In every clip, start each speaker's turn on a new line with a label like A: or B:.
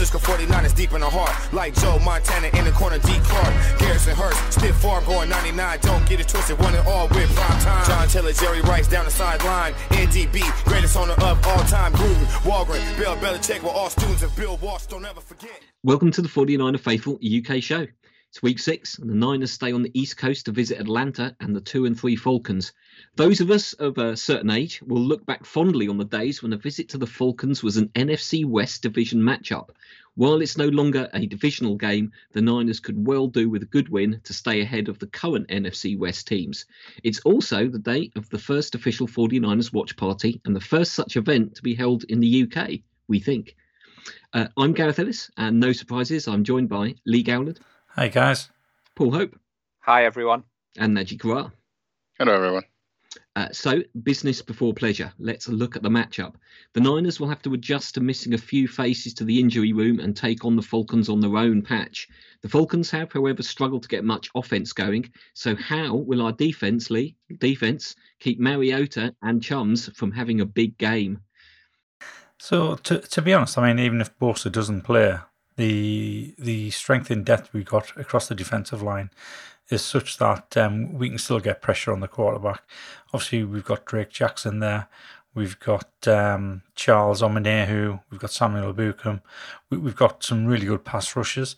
A: Francisco 49ers deep in the heart. Like Joe Montana in the corner, D. Clark. Garrison Hearst, stiff farm going 99. Don't get it twisted, one and all with prime time. John Taylor, Jerry Rice down the sideline. NDB, greatest owner of all time. Gruden, Holmgren, Bill Belichick were all students of Bill Walsh. Don't ever forget.
B: Welcome to the 49er Faithful UK show. It's week six, and the Niners stay on the East Coast to visit Atlanta and the two and three Falcons. Those of us of a certain age will look back fondly on the days when a visit to the Falcons was an NFC West division matchup. While it's no longer a divisional game, the Niners could well do with a good win to stay ahead of the current NFC West teams. It's also the date of the first official 49ers watch party and the first such event to be held in the UK, we think. Uh, I'm Gareth Ellis, and no surprises, I'm joined by Lee Gowland.
C: Hi, guys.
B: Paul Hope.
D: Hi, everyone.
B: And Najee Karar.
E: Hello, everyone.
B: Uh, so, business before pleasure. Let's look at the matchup. The Niners will have to adjust to missing a few faces to the injury room and take on the Falcons on their own patch. The Falcons have, however, struggled to get much offense going. So, how will our defense, Lee, defense, keep Mariota and Chums from having a big game?
C: So, to, to be honest, I mean, even if Bosa doesn't play, the the strength in depth we got across the defensive line is such that um, we can still get pressure on the quarterback. Obviously, we've got Drake Jackson there. We've got um, Charles Omenihu. We've got Samuel Ebukam. We, have got some really good pass rushes.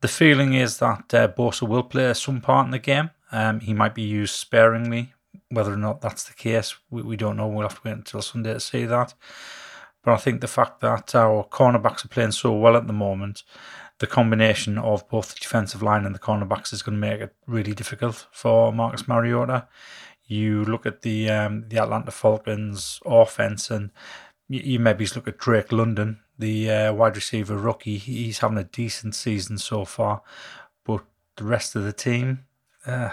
C: The feeling is that uh, Bosa will play some part in the game. Um, he might be used sparingly. Whether or not that's the case, we, we don't know. We'll have to wait until Sunday to see that. But I think the fact that our cornerbacks are playing so well at the moment, the combination of both the defensive line and the cornerbacks is going to make it really difficult for Marcus Mariota. You look at the um, the Atlanta Falcons offense, and you, you maybe look at Drake London, the uh, wide receiver rookie. He's having a decent season so far, but the rest of the team, uh,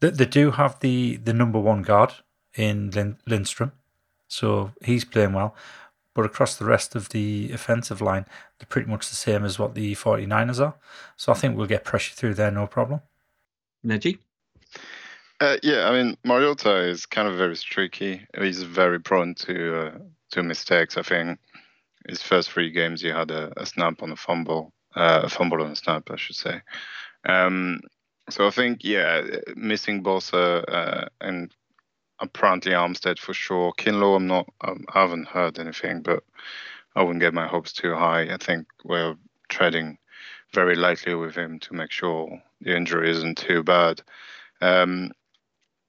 C: they, they do have the, the number one guard in Lind- Lindstrom, so he's playing well. But across the rest of the offensive line, they're pretty much the same as what the 49ers are. So I think we'll get pressure through there, no problem.
B: Najee?
E: Uh, yeah, I mean, Mariota is kind of very streaky. He's very prone to uh, to mistakes. I think his first three games, he had a, a snap on a fumble, uh, a fumble on a snap, I should say. Um, so I think, yeah, missing Bosa uh, and apparently Armstead for sure. Kinlaw, I'm not, um, I haven't heard anything, but I wouldn't get my hopes too high. I think we're treading very lightly with him to make sure the injury isn't too bad. Um,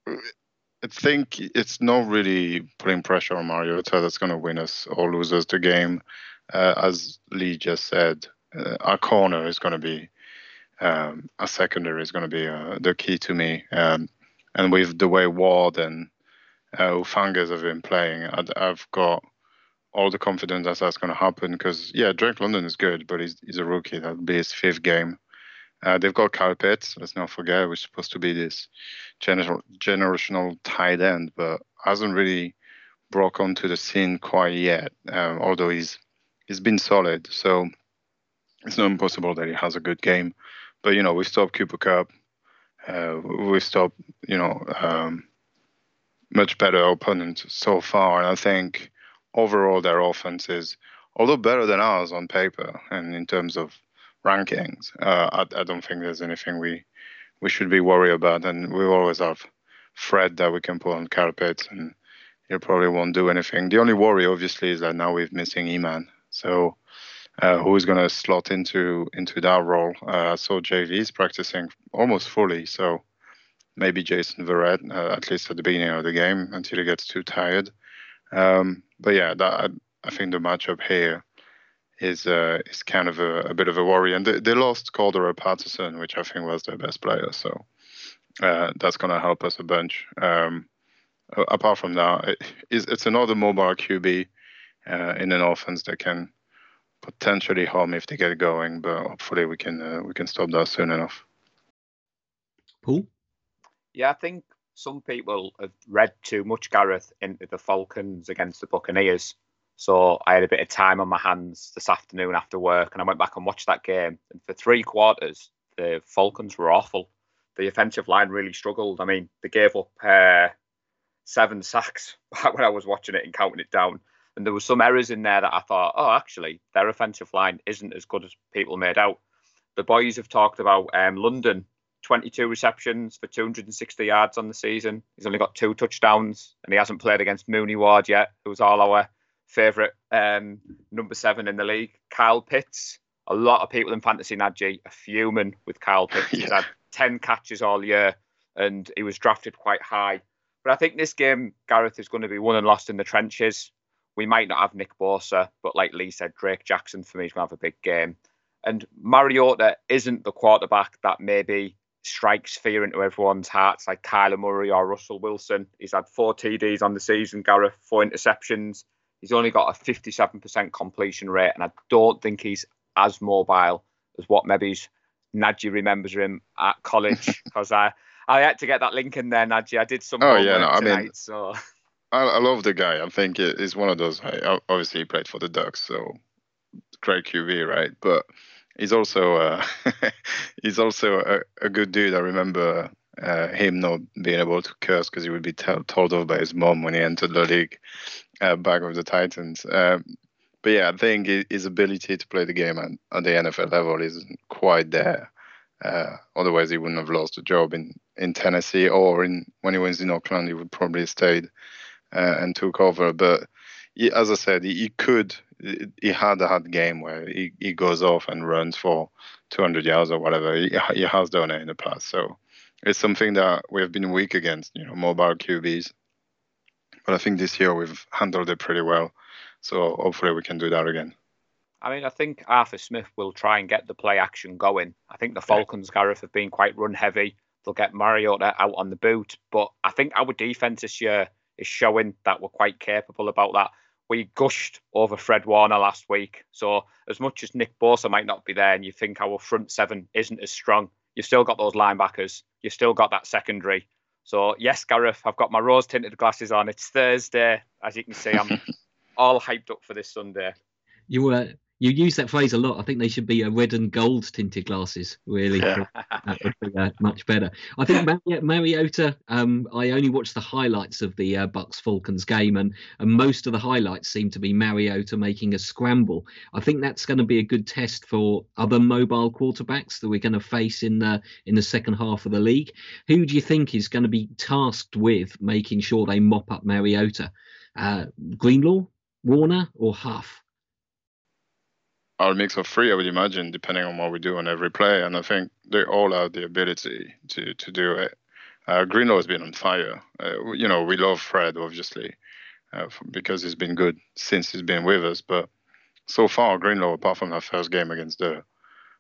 E: I think it's not really putting pressure on Mariota that's going to win us or lose us the game. Uh, as Lee just said, uh, our corner is going to be, um, our secondary is going to be uh, the key to me. Um, and with the way Ward and uh, Hufanga have been playing, i have got all the confidence that that's going to happen because, yeah, Drake London is good, but he's, he's a rookie. That'll be his fifth game. Uh, they've got Kyle let's not forget, who's supposed to be this gener- generational tight end, but hasn't really broke onto the scene quite yet, um, although he's he's been solid. So it's not impossible that he has a good game. But, you know, we stopped Cooper Kupp. Uh, we stopped, you know, um, much better opponent so far. And I think overall their offense is, although better than ours on paper and in terms of rankings, uh, I, I, don't think there's anything we we should be worried about. And we always have Fred that we can put on carpet, and he probably won't do anything. The only worry, obviously, is that now we're missing Eman. So. Uh, who is going to slot into into that role? Uh, I saw JV's practicing almost fully, so maybe Jason Verrett, uh, at least at the beginning of the game, until he gets too tired. Um, but yeah, that, I think the matchup here is uh, is kind of a, a, bit of a worry. And they, they lost Cordarrelle Patterson, which I think was their best player. So uh, that's going to help us a bunch. Um, apart from that, it, it's, another mobile QB uh, in an offense that can potentially harm if they get going. But hopefully we can uh, we can stop that soon enough.
B: Paul.
D: Yeah, I think some people have read too much, Gareth, into the Falcons against the Buccaneers. So I had a bit of time on my hands this afternoon after work, and I went back and watched that game. And for three quarters, the Falcons were awful. The offensive line really struggled. I mean, they gave up uh, seven sacks back when I was watching it and counting it down. And there were some errors in there that I thought, oh, actually, their offensive line isn't as good as people made out. The boys have talked about um, London, 22 receptions for 260 yards on the season. He's only got two touchdowns, and he hasn't played against Mooney Ward yet, who's all our favourite um, number seven in the league. Kyle Pitts, a lot of people in fantasy Nadji are fuming with Kyle Pitts. He's had 10 catches all year, and he was drafted quite high. But I think this game, Gareth, is going to be won and lost in the trenches we might not have Nick Bosa, but like Lee said, Drake Jackson for me is going to have a big game. And Mariota isn't the quarterback that maybe strikes fear into everyone's hearts like Kyler Murray or Russell Wilson. He's had four TDs on the season, Gareth, four interceptions. He's only got a 57% completion rate, and I don't think he's as mobile as what maybe Nadji remembers him at college. Because I, I had to get that link in there, Nadji. I did some.
E: Oh yeah, no, I
D: tonight,
E: mean,
D: so
E: I, I, love the guy. I think he's one of those. Obviously, he played for the Ducks, so great QB, right? But he's also uh, he's also a, a, good dude. I remember uh, him not being able to curse because he would be t- told off by his mom when he entered the league uh, back with the Titans. Um, but yeah, I think his ability to play the game at, at the NFL level isn't quite there. Uh, otherwise, he wouldn't have lost a job in, in Tennessee or in when he was in Oakland, he would probably have stayed uh, and took over. But he, as I said, he, he, could. He had a hard game where he, he goes off and runs for 200 yards or whatever. He, he has done it in the past. So it's something that we have been weak against, you know, mobile QBs. But I think this year we've handled it pretty well. So hopefully we can do that again.
D: I mean, I think Arthur Smith will try and get the play action going. I think the Falcons. Gareth, have been quite run heavy. They'll get Mariota out on the boot. But I think our defense this year is showing that we're quite capable about that. We gushed over Fred Warner last week. So as much as Nick Bosa might not be there and you think our front seven isn't as strong, you've still got those linebackers. You've still got that secondary. So yes, Gareth, I've got my rose tinted glasses on. It's Thursday. As you can see, I'm all hyped up for this Sunday.
B: You were you use that phrase a lot. I think they should be a red and gold tinted glasses. Really, yeah. that would be uh, much better. I think Mari- Mariota. Um, I only watched the highlights of the uh, Bucks Falcons game, and and most of the highlights seem to be Mariota making a scramble. I think that's going to be a good test for other mobile quarterbacks that we're going to face in the in the second half of the league. Who do you think is going to be tasked with making sure they mop up Mariota? Uh, Greenlaw, Warner, or Huff?
E: Our mix of three, I would imagine, depending on what we do on every play. And I think they all have the ability to to do it. Uh, Greenlaw has been on fire. Uh, you know, we love Fred, obviously, uh, because he's been good since he's been with us. But so far, Greenlaw, apart from that first game against the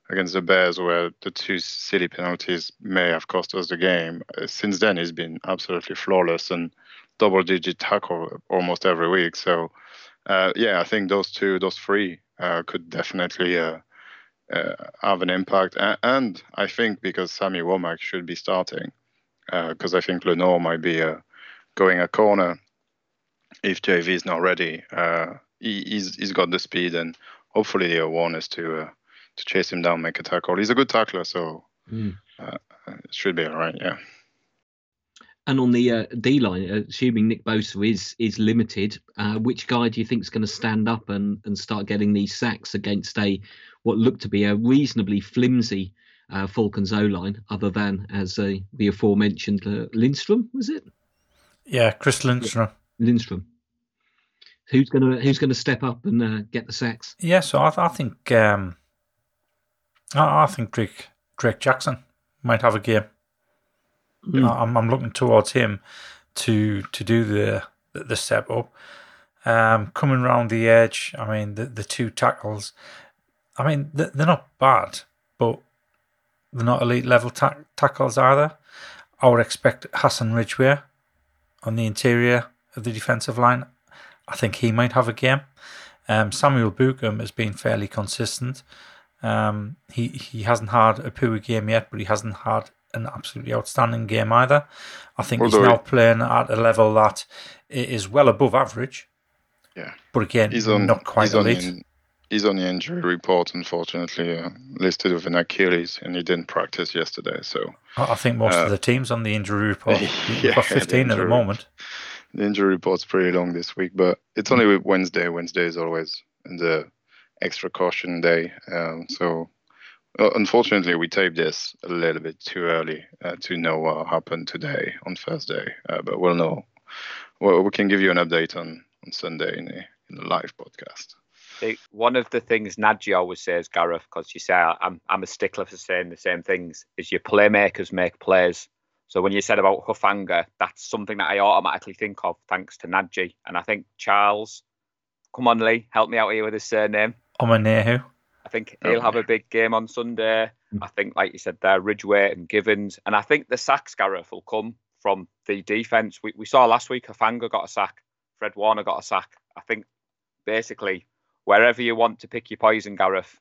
E: against the Bears, where the two silly penalties may have cost us the game, uh, since then he's been absolutely flawless and double-digit tackle almost every week. So, uh, yeah, I think those two, those three could definitely uh, uh, have an impact. And I think because Sammy Womack should be starting, because I think Lenoir might be going a corner if JV is not ready. He, he's he's got the speed and hopefully the awareness to to chase him down, make a tackle. He's a good tackler, so mm. uh, it should be all right. Yeah.
B: And on the uh, D line, assuming Nick Bosa is is limited, uh, which guy do you think is going to stand up and, and start getting these sacks against a what looked to be a reasonably flimsy uh, Falcons O line, other than as a, the aforementioned uh, Lindstrom, was it?
C: Yeah, Chris Lindstrom.
B: Lindstrom. Who's gonna Who's gonna step up and uh, get the sacks?
C: Yeah, so I, I think um, I, I think Drake Drake Jackson might have a game. Mm. I'm, I'm looking towards him to to do the the step up. Um, coming around the edge, I mean the the two tackles. I mean they're not bad, but they're not elite level ta- tackles either. I would expect Hassan Ridgeway on the interior of the defensive line. I think he might have a game. Um, Samuel Bucum has been fairly consistent. Um, he he hasn't had a poor game yet, but he hasn't had an absolutely outstanding game either. I think Although he's now playing at a level that is well above average.
E: Yeah,
C: but again, he's on, not quite
E: he's elite. On the, he's on the injury report, unfortunately, uh, listed with an Achilles, and he didn't practice yesterday. So
C: I think most uh, of the teams on the injury report. yeah, got 15 the at the moment.
E: the injury report's pretty long this week, but it's only Wednesday. Wednesday is always the extra caution day. Um, so uh, unfortunately, we taped this a little bit too early uh, to know what happened today on Thursday, uh, but we'll know. Well, we can give you an update on, on Sunday in a, in a live podcast.
D: One of the things Nadji always says, Gareth, because you say I'm I'm a stickler for saying the same things, is your playmakers make plays. So when you said about Hufanga, that's something that I automatically think of thanks to Nadji. And I think Charles, come on Lee, help me out here with his surname.
C: Omenihu.
D: I think he'll have a big game on Sunday. I think, like you said there, Ridgeway and Givens. And I think the sacks, Gareth, will come from the defence. We, we saw last week Hufanga got a sack, Fred Warner got a sack. I think basically wherever you want to pick your poison, Gareth,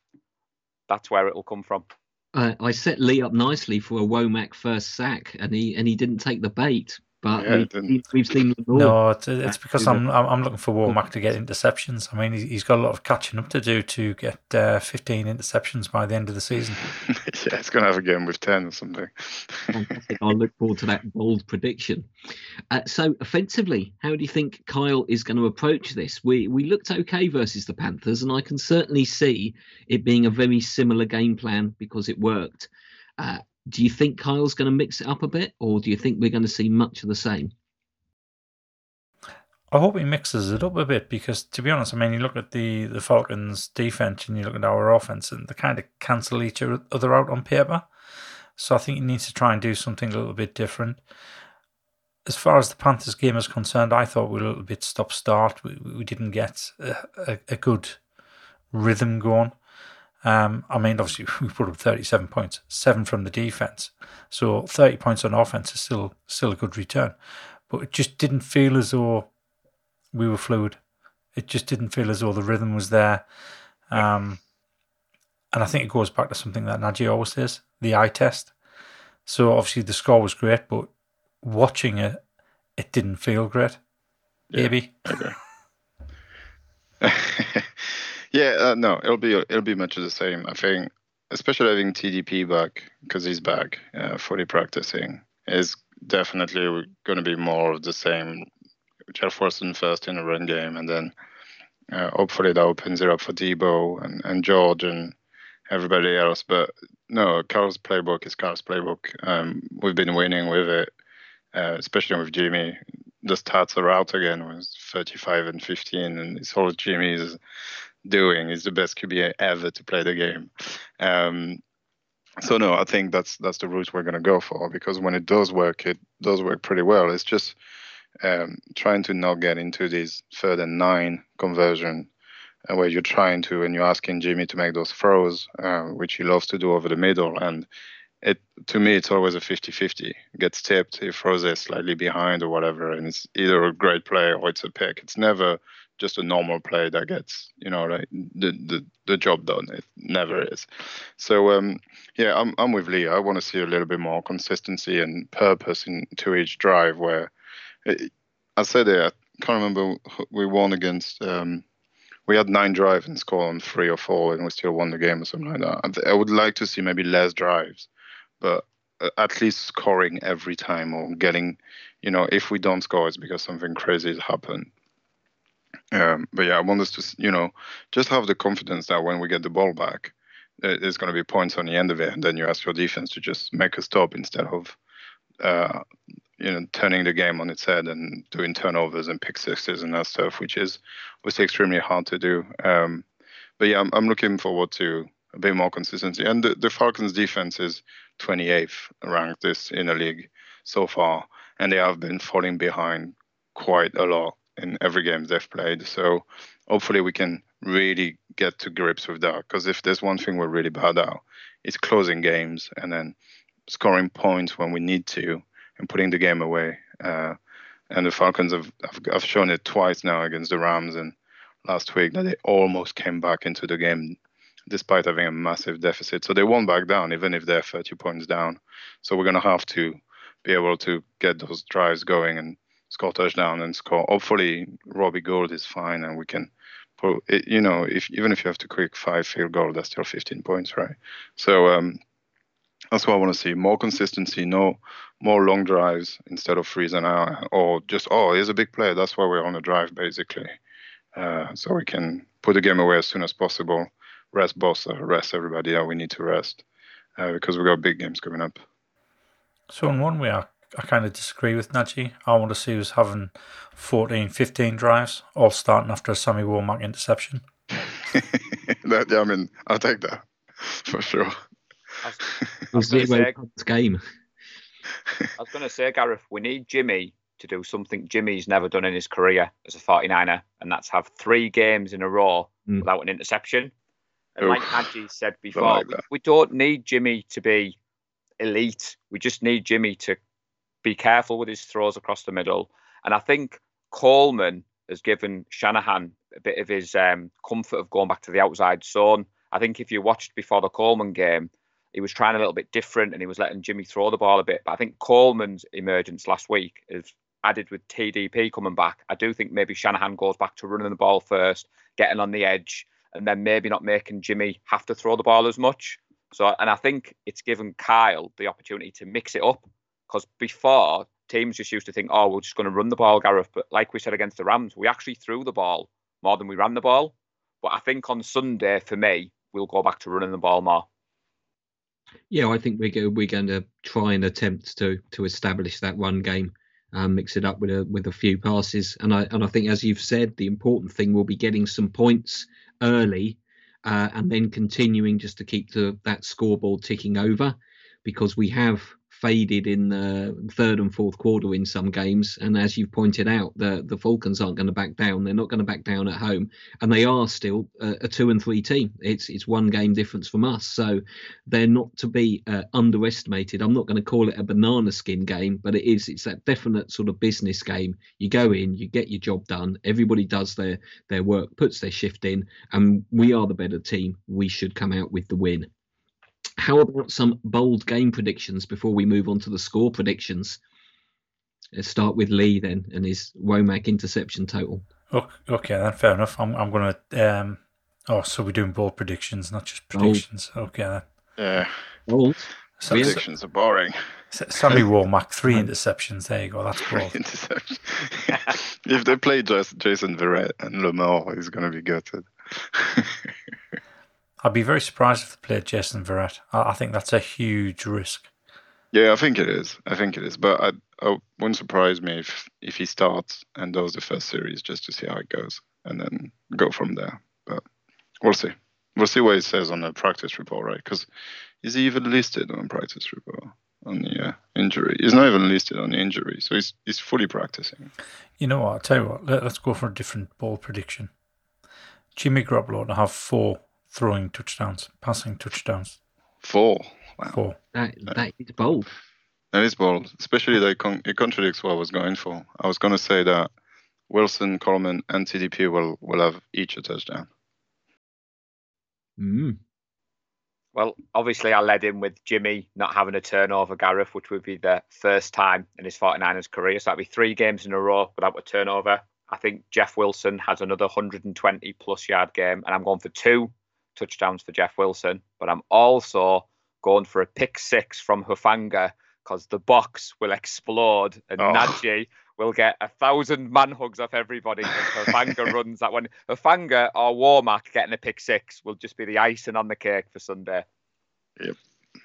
D: that's where it will come from.
B: Uh, I set Lee up nicely for a Womack first sack, and he and he didn't take the bait. But yeah, we, have seen
C: no, it's, it's because I'm I'm looking for Womack to get interceptions. I mean, he's got a lot of catching up to do to get uh, 15 interceptions by the end of the season.
E: yeah, he's going to have a game with 10 or something.
B: I look forward to that bold prediction. Uh, so, offensively, how do you think Kyle is going to approach this? We we looked okay versus the Panthers, and I can certainly see it being a very similar game plan because it worked. Uh, do you think Kyle's going to mix it up a bit, or do you think we're going to see much of the same?
C: I hope he mixes it up a bit because, to be honest, I mean, you look at the, the Falcons' defense and you look at our offense, and they kind of cancel each other out on paper. So I think he needs to try and do something a little bit different. As far as the Panthers game is concerned, I thought we were a little bit stop start. We, we didn't get a, a, a good rhythm going. Um, I mean, obviously, we put up 37 points, seven from the defense. So 30 points on offense is still still a good return. But it just didn't feel as though we were fluid. It just didn't feel as though the rhythm was there. Um, and I think it goes back to something that Nadji always says the eye test. So obviously, the score was great, but watching it, it didn't feel great. Yeah. Maybe. Okay.
E: Yeah, uh, no, it'll be it'll be much the same. I think, especially having TDP back because he's back, uh, fully practicing, is definitely going to be more of the same. Jefferson first in the run game, and then uh, hopefully that opens it up for Deebo and, and George and everybody else. But no, Carl's playbook is Carl's playbook. Um, we've been winning with it, uh, especially with Jimmy. The stats are out again. with 35 and 15, and it's all Jimmy's doing. He's the best QB ever to play the game. Um, so no, I think that's that's the route we're going to go for because when it does work, it does work pretty well. It's just um, trying to not get into these third and nine conversion uh, where you're trying to and you're asking Jimmy to make those throws, uh, which he loves to do over the middle. And it to me, it's always a 50-50. Gets tipped, he throws it slightly behind or whatever, and it's either a great play or it's a pick. It's never just a normal play that gets you know like the the, the job done. It never is. So um, yeah, I'm I'm with Lee. I want to see a little bit more consistency and purpose into each drive. Where it, I said it, I can't remember we won against. Um, we had nine drives and scored on three or four, and we still won the game or something like that. I would like to see maybe less drives, but uh, at least scoring every time or getting, you know, if we don't score, it's because something crazy has happened. Um, but yeah, I want us to, you know, just have the confidence that when we get the ball back, there's going to be points on the end of it, and then you ask your defense to just make a stop instead of, uh, you know, turning the game on its head and doing turnovers and pick sixes and that stuff, which is was extremely hard to do. Um, but yeah, I'm, I'm looking forward to a bit more consistency. And the, the Falcons' defense is 28th ranked this in the league so far, and they have been falling behind quite a lot in every game they've played. So hopefully we can really get to grips with that. Because if there's one thing we're really bad at, it's closing games and then scoring points when we need to and putting the game away. Uh, and the Falcons have, have, have shown it twice now against the Rams and last week that they almost came back into the game despite having a massive deficit. So they won't back down even if they're 30 points down. So we're going to have to be able to get those drives going and score touchdown and score. Hopefully, Robbie Gould is fine and we can. You know, if even if you have to quick five field goal, that's still 15 points, right? So, um, That's what I want to see. More consistency, no more long drives instead of freezing out or just oh here's a big play. That's why we're on a drive basically. Uh, so we can put the game away as soon as possible. Rest Bosa, rest everybody that we need to rest uh, because we've got big games coming up.
C: So in one way, I, I kind of disagree with Najee. I want to see us having 14, 15 drives, all starting after a Sammy Womack interception.
E: that, yeah, I mean, I'll take that for sure.
D: I was, I was going to say,
B: game.
D: I was going to say, Gareth, we need Jimmy to do something Jimmy's never done in his career as a 49er, and that's have three games in a row
B: Mm.
D: without an interception. And
E: Oof.
D: like Hadji said before,
E: like
D: we, we don't need Jimmy to be elite. We just need Jimmy to be careful with his throws across the middle. And I think Coleman has given Shanahan a bit of his um, comfort of going back to the outside zone. I think if you watched before the Coleman game, he was trying a little bit different and he was letting Jimmy throw the ball a bit. But I think Coleman's emergence last week is added with TDP coming back. I do think maybe Shanahan goes back to running the ball first, getting on the edge, and then maybe not making Jimmy have to throw the ball as much. So, and I think it's given Kyle the opportunity to mix it up because before teams just used to think, oh, we're just going to run the ball, Gareth. But like we said against the Rams, we actually threw the ball more than we ran the ball. But I think on Sunday, for me, we'll go back to running the ball more.
B: Yeah, I think we're we're going to try and attempt to to establish that run game, um, mix it up with a with a few passes, and I and I think as you've said, the important thing will be getting some points early, uh, and then continuing just to keep the that scoreboard ticking over, because we have faded in the third and fourth quarter in some games, and as you've pointed out, the the Falcons aren't going to back down. They're not going to back down at home, and they are still a, a two and three team. It's it's one game difference from us, so they're not to be uh, underestimated. I'm not going to call it a banana skin game, but it is. It's that definite sort of business game. You go in, you get your job done. Everybody does their their work, puts their shift in, and we are the better team. We should come out with the win. How about some bold game predictions before we move on to the score predictions? Let's start with Lee then and his Womack interception total.
C: Okay, okay then fair enough. I'm I'm gonna um oh so we're doing bold predictions, not just predictions. Okay then.
E: Yeah,
B: Bold.
C: So,
B: Yeah.
C: so-
E: predictions are boring.
C: so- Sammy Womack, three interceptions. There you go. That's bold.
E: Interception. if they play Jas- Jason Verrett and Lenoir, he's going to be gutted.
C: I'd be very surprised if they played Jason Verrett. I, I think that's a huge risk.
E: yeah, I think it is. I think it is. But I, I wouldn't surprise me if if he starts and does the first series just to see how it goes, and then go from there. But we'll see. We'll see what it says on the practice report, right? Because is he even listed on the practice report on the uh, injury? He's not even listed on the injury, so he's he's fully practicing.
C: You know what? I'll tell you what. Let, us go for a different ball prediction. Jimmy Garoppolo to have four throwing touchdowns, passing touchdowns.
E: Four. Wow.
C: Four.
B: That that is bold.
E: That is bold, especially that con- it contradicts what I was going for. I was going to say that Wilson, Coleman, and TDP will will have each a touchdown.
B: Mm.
D: Well, obviously, I led in with Jimmy not having a turnover, Gareth, which would be the first time in his 49ers career. So that'd be three games in a row without a turnover. I think Jeff Wilson has another 120 plus yard game, and I'm going for two touchdowns for Jeff Wilson. But I'm also going for a pick six from Hufanga because the box will explode and
E: Oh.
D: Najee will get a thousand man hugs off everybody if Hufanga runs that one. Hufanga or Womack getting a pick six will just be the icing on the cake for Sunday. Yep.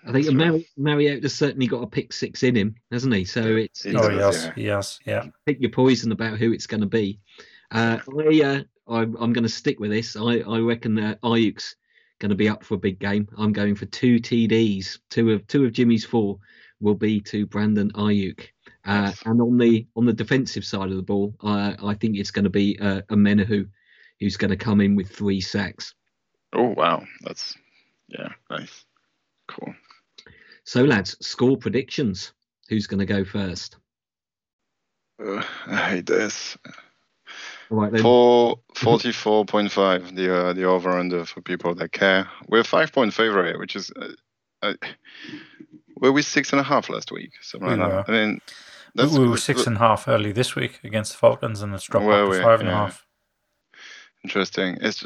B: I think
E: That's right.
B: Mariota's certainly got a pick six in him, hasn't he? So it's, it's
C: Oh, yes,
E: yeah.
C: yes, yeah.
B: pick your poison about who it's going to be. Uh, I, uh, I'm, I'm going to stick with this. I, I reckon that Aiyuk's going to be up for a big game. I'm going for two TDs. Two of two of Jimmy's four will be to Brandon Aiyuk. Uh, and on the on the defensive side of the ball, uh, I think it's going to be uh, Omenihu who's going to come in with three sacks.
E: Oh wow, that's yeah, nice, cool.
B: So lads, score predictions. Who's going to go first?
E: Uh, I hate this.
B: All right then.
E: For forty-four point five, the uh, the over under for people that care. We're five point favorite, which is. Uh, uh, were we six and a half last week? Something
C: We
E: like
C: were.
E: that. I mean,
C: We,
E: that's
C: we were six and a half early this week against the Falcons, and it's dropped
E: Were
C: back to
E: we?
C: five and a half.
E: interesting. It's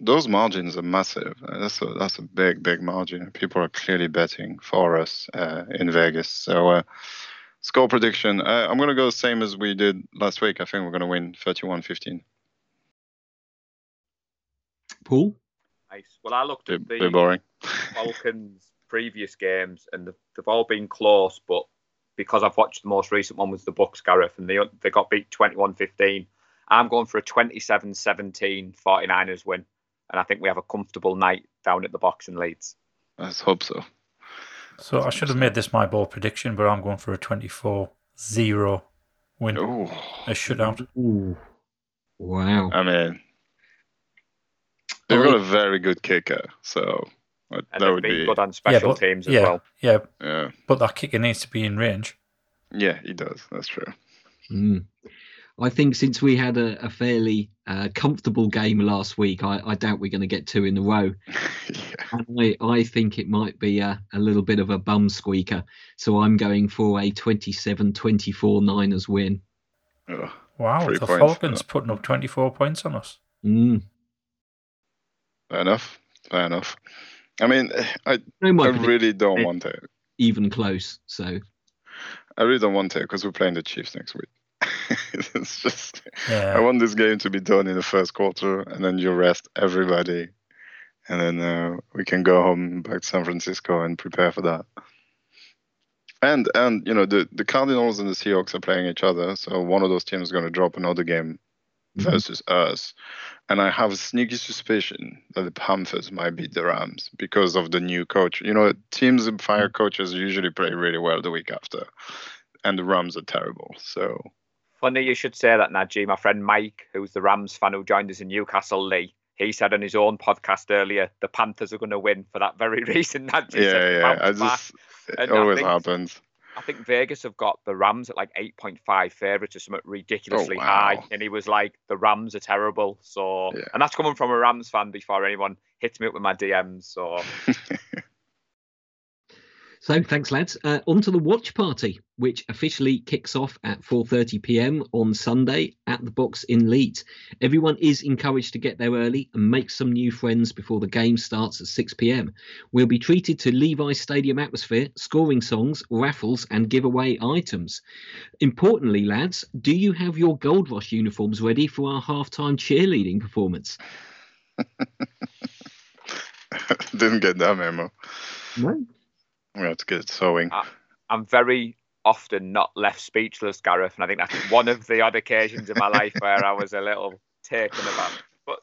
E: those margins are massive. Uh, That's a that's a big big margin. People are clearly betting for us uh, in Vegas. So uh, score prediction. Uh, I'm gonna go same as we did last week. I think we're gonna win 31-15.
B: Paul?
D: Nice. Well, I looked at
E: bit
D: the
E: boring.
D: Falcons' previous games, and they've, they've all been close. But because I've watched the most recent one was the Bucks, Gareth, and they they got beat 21-15. I'm going for a 27-17 49ers win, and I think we have a comfortable night down at the box in Leeds.
E: Let's hope so.
C: So I should have made this my ball prediction, but I'm going for a 24 0 win.
E: Ooh,
C: A shutout.
B: Ooh. Wow.
E: I mean, they've got a very good kicker, so that,
D: And
E: that
D: they've
E: would be
D: good on special
C: but,
D: teams as
C: yeah,
D: well.
C: Yeah,
E: yeah,
C: but that kicker needs to be in range.
E: yeah. He does. That's true.
B: Mm. I think since we had a, a fairly uh, comfortable game last week, I, I doubt we're going to get two in a row.
E: yeah.
B: And I, I think it might be a, a little bit of a bum squeaker. So I'm going for a 27 24 Niners win.
E: Ugh.
C: Wow,
E: Three
C: the
E: points,
C: Falcons
E: yeah.
C: putting up 24 points on us.
B: Mm.
E: Fair enough. Fair enough. I mean, I
B: No,
E: I really don't want it.
B: even close. So
E: I really don't want it because we're playing the Chiefs next week. it's just I want this game to be done in the first quarter, and then you rest everybody, and then uh, we can go home back to San Francisco and prepare for that. And and you know the the Cardinals and the Seahawks are playing each other, so one of those teams is going to drop another game
B: Mhm.
E: versus us. And I have a sneaky suspicion that the Panthers might beat the Rams because of the new coach. You know, teams that fire coaches usually play really well the week after, and the Rams are terrible. So
D: Funny you should say that, Najee. My friend Mike, who's the Rams fan who joined us in Newcastle, Lee, he said on his own podcast earlier, the Panthers are going to win for that very reason. Najee
E: yeah,
D: said,
E: yeah, I just it
D: And I
E: always
D: think-
E: happens.
D: I think Vegas have got the Rams at like 8.5 favourites or something ridiculously
E: Oh, wow.
D: high. And he was like, the Rams are terrible. So,
E: Yeah.
D: and that's coming from a Rams fan before anyone hits me up with my DMs. So,
B: So thanks, lads. Uh, on to the watch party, which officially kicks off at 4:30 p.m. on Sunday at the box in Leeds. Everyone is encouraged to get there early and make some new friends before the game starts at 6 p.m. We'll be treated to Levi's Stadium atmosphere, scoring songs, raffles, and giveaway items. Importantly, lads, do you have your Gold Rush uniforms ready for our halftime cheerleading performance?
E: Didn't get that memo.
B: No.
E: We have to get sewing.
D: Uh, I'm very often not left speechless, Gareth. And I think that's one of the odd occasions in my life where I was a little taken aback. But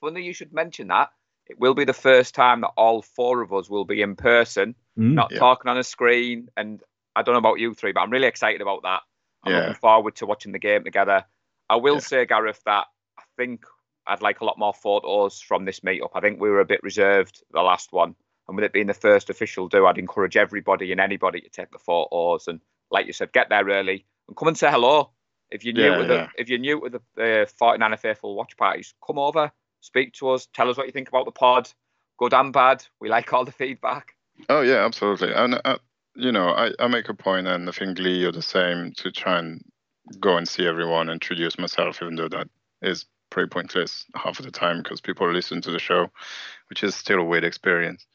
D: funny you should mention that. It will be the first time that all four of us will be in person,
B: Mm.
D: not
E: Yeah.
D: talking on a screen. And I don't know about you three, but I'm really excited about that. I'm
E: Yeah.
D: looking forward to watching the game together. I will
E: Yeah.
D: say, Gareth, that I think I'd like a lot more photos from this meetup. I think we were a bit reserved the last one. And with it being the first official do, I'd encourage everybody and anybody to take the photos and, like you said, get there early and come and say hello. If you're new
E: Yeah,
D: to the
E: yeah.
D: if you're new to the uh, 49er faithful watch parties, come over, speak to us, tell us what you think about the pod, good and bad. We like all the feedback.
E: Oh yeah, absolutely. And uh, you know, I, I make a point, and I think Lee, you're the same, to try and go and see everyone, introduce myself, even though that is pretty pointless half of the time because people listen to the show, which is still a weird experience.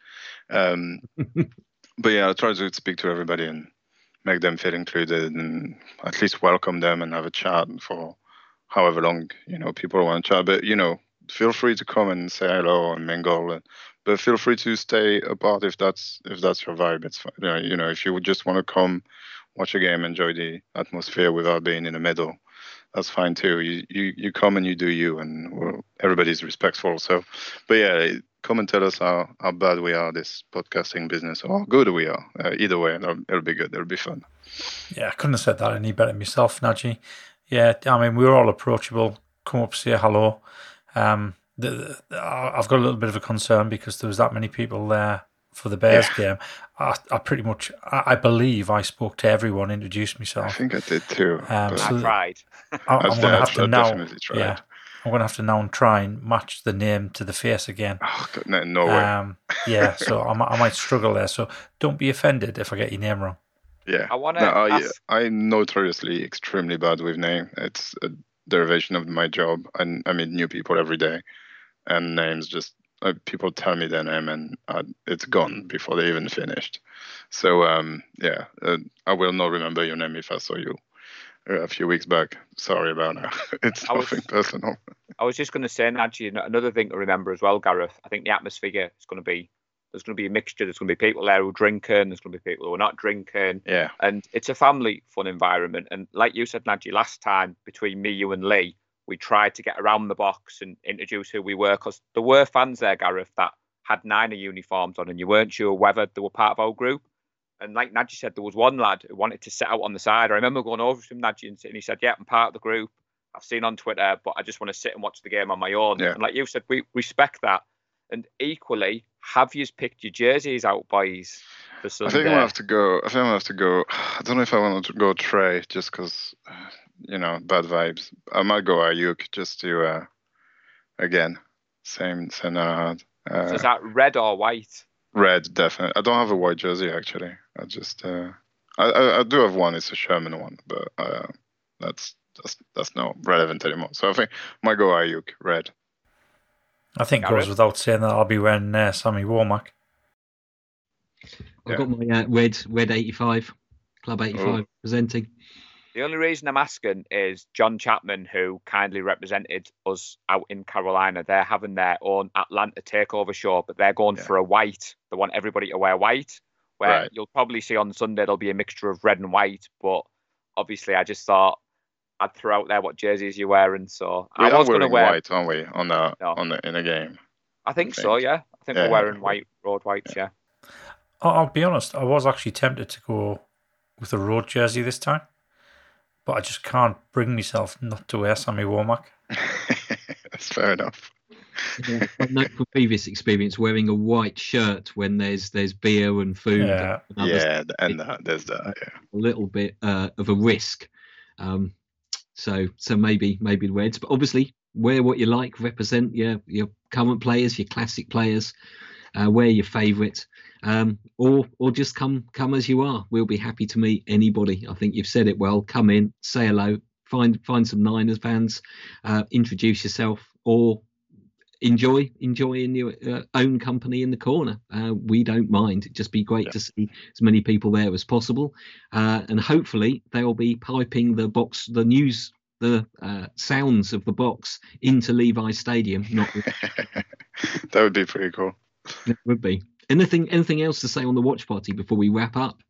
E: Um, but yeah, I try to speak to everybody and make them feel included, and at least welcome them and have a chat for however long you know people want to chat. But you know, feel free to come and say hello and mingle. And, but feel free to stay apart if that's if that's your vibe. It's fine. You know, you know if you just want to come, watch a game, enjoy the atmosphere without being in the middle, that's fine too. You you, you come and you do you, and well, everybody's respectful. So, but yeah, come and tell us how, how bad we are this podcasting business or how good we are. Uh, either way, it'll, it'll be good. It'll be fun.
C: Yeah, I couldn't have said that any better myself, Najee. Yeah, I mean, we were all approachable. Come up, say hello. Um, the, the, I've got a little bit of a concern because there was that many people there for the Bears game. I, I pretty much, I, I believe I spoke to everyone, introduced myself.
E: I think I did too.
C: Um,
E: but-
C: so-
D: I tried.
C: I, I'm
E: I've-
C: going to have to now, yeah, I'm going to have to now and try and match the name to the face again.
E: Oh, God, no, no way.
C: Um, yeah, so I, might- I might struggle there. So don't be offended if I get your name wrong.
E: yeah.
D: I want to
E: No, I,
D: ask.
E: I'm notoriously extremely bad with name. It's a derivation of my job, and I meet new people every day. and names just uh, people tell me their name and uh, it's gone before they even finished. So um, yeah, uh, I will not remember your name if I saw you a few weeks back. Sorry about that. it's
D: I was-
E: nothing personal.
D: I was just going to say, an- another thing to remember as well, Gareth. I think the atmosphere is going to be there's going to be a mixture. There's going to be people there who are drinking. There's going to be people who are not drinking,
E: Yeah,
D: and it's a family fun environment. And like you said, Nadji, last time between me, you, and Lee, we tried to get around the box and introduce who we were because there were fans there, Gareth, that had Niner uniforms on, and you weren't sure whether they were part of our group. And like Nadji said, there was one lad who wanted to sit out on the side. I remember going over to him, Nadji, and, he said, "Yeah, I'm part of the group. I've seen on Twitter, but I just want to sit and watch the game on my own."
E: Yeah.
D: And like you said, we respect that. And equally, have you picked your jerseys out, boys, for
E: I think I'm gonna have to go. I think I'm gonna have to go. I don't know if I want to go Trey just because, you know, bad vibes. I might go Aiyuk just to, uh, again, same I had.
D: So
E: Uh,
D: is that red or white?
E: red, definitely. I don't have a white jersey actually. I just, uh, I, I, I do have one. It's a Sherman one, but uh, that's that's that's not relevant anymore. So I think my go Aiyuk red.
C: I think it goes without saying that I'll be wearing uh, Sammy Womack.
B: I've got my uh, red red 85, Club 85
E: Oh.
B: presenting.
D: The only reason I'm asking is John Chapman, who kindly represented us out in Carolina. They're having their own Atlanta takeover show, but they're going
E: Yeah.
D: for a white. They want everybody to wear white. Where
E: Right.
D: you'll probably see on Sunday there'll be a mixture of red and white. But obviously, I just thought I'd throw out there what jerseys you're wearing. So
E: We
D: I
E: are
D: was going to
E: wearing
D: wear.
E: white, aren't we? On the
D: No.
E: on the in the game.
D: I think
E: I
D: so. Yeah, I think
E: Yeah.
D: we're wearing white road whites. Yeah.
C: I'll, I'll be honest, I was actually tempted to go with a road jersey this time, but I just can't bring myself not to wear Sammy Womack.
E: That's fair enough.
B: Yeah, I know from previous experience wearing a white shirt when there's there's beer and food.
C: Yeah.
B: and other
E: Yeah, and that, there's that. Yeah.
B: a little bit uh, of a risk. Um, so so maybe maybe the Reds, but obviously wear what you like, represent your your current players, your classic players, uh, wear your favourite, um, or or just come come as you are. We'll be happy to meet anybody. I think you've said it well. Come in, say hello, find find some Niners fans, uh, introduce yourself, or enjoy enjoy in your uh, own company in the corner. Uh, we don't mind. It'd just be great
E: Yeah.
B: to see as many people there as possible, uh, and hopefully they'll be piping the box, the news, the uh, sounds of the box into Levi Stadium. Not
E: that would be pretty cool.
B: it would be. Anything anything else to say on the watch party before we wrap up?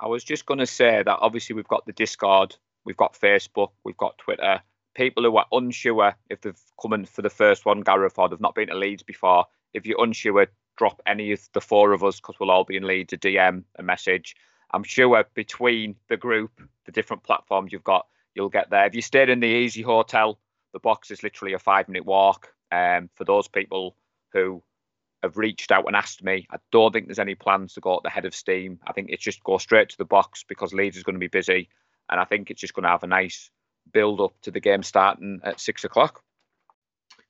D: I was just going to say that obviously we've got the Discord, we've got Facebook, we've got Twitter. People who are unsure if they've come in for the first one, Gareth, or they've not been to Leeds before, if you're unsure, drop any of the four of us because we'll all be in Leeds a DM, a message. I'm sure between the group, the different platforms you've got, you'll get there. If you stayed in the Easy Hotel, the box is literally a five minute walk. Um, for those people who have reached out and asked me. I don't think there's any plans to go at the head of steam. I think it's just go straight to the box because Leeds is going to be busy, and I think it's just going to have a nice build up to the game starting at six o'clock.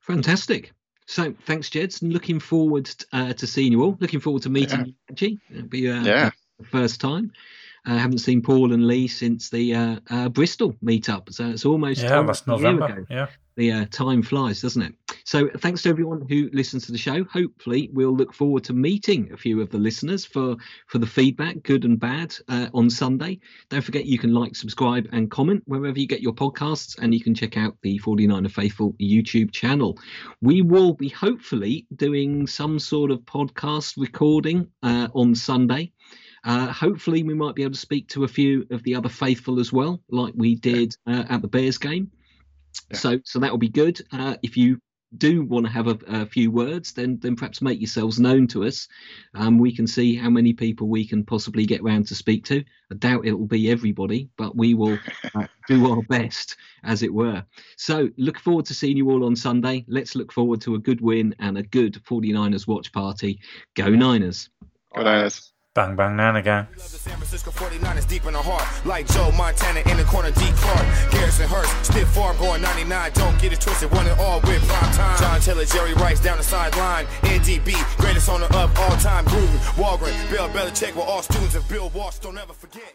B: Fantastic. So thanks, Jeds. and Looking forward uh, to seeing you all. Looking forward to meeting you, Angie. It'll be uh,
E: Yeah.
B: the first time. I haven't seen Paul and Lee since the uh, uh, Bristol meetup, so it's almost
C: Yeah,
B: almost
C: last
B: a year
C: November.
B: ago.
C: Yeah.
B: the uh, time flies, doesn't it? So thanks to everyone who listens to the show. Hopefully, we'll look forward to meeting a few of the listeners for for the feedback, good and bad, uh, on Sunday. Don't forget you can like, subscribe, and comment wherever you get your podcasts, and you can check out the 49er Faithful YouTube channel. We will be hopefully doing some sort of podcast recording uh, on Sunday. Uh, hopefully, we might be able to speak to a few of the other faithful as well, like we did uh, at the Bears game.
E: Yeah.
B: So, so that will be good. Uh, if you do want to have a, a few words, then then perhaps make yourselves known to us. Um, we can see how many people we can possibly get round to speak to. I doubt it will be everybody, but we will uh, do our best, as it were. So, look forward to seeing you all on Sunday. Let's look forward to a good win and a good 49ers watch party. Go Niners!
E: Good night.
C: Bang, bang, nan again.
A: We San Francisco 49ers deep in the heart. Like Joe Montana in the corner. Garrison Hearst, stiff going 99. Don't get it twisted, one and all with prime time. John Taylor, Jerry Rice down the sideline. NDB, greatest owner of all time. Bill Belichick were all students of Bill Walsh. Don't ever forget.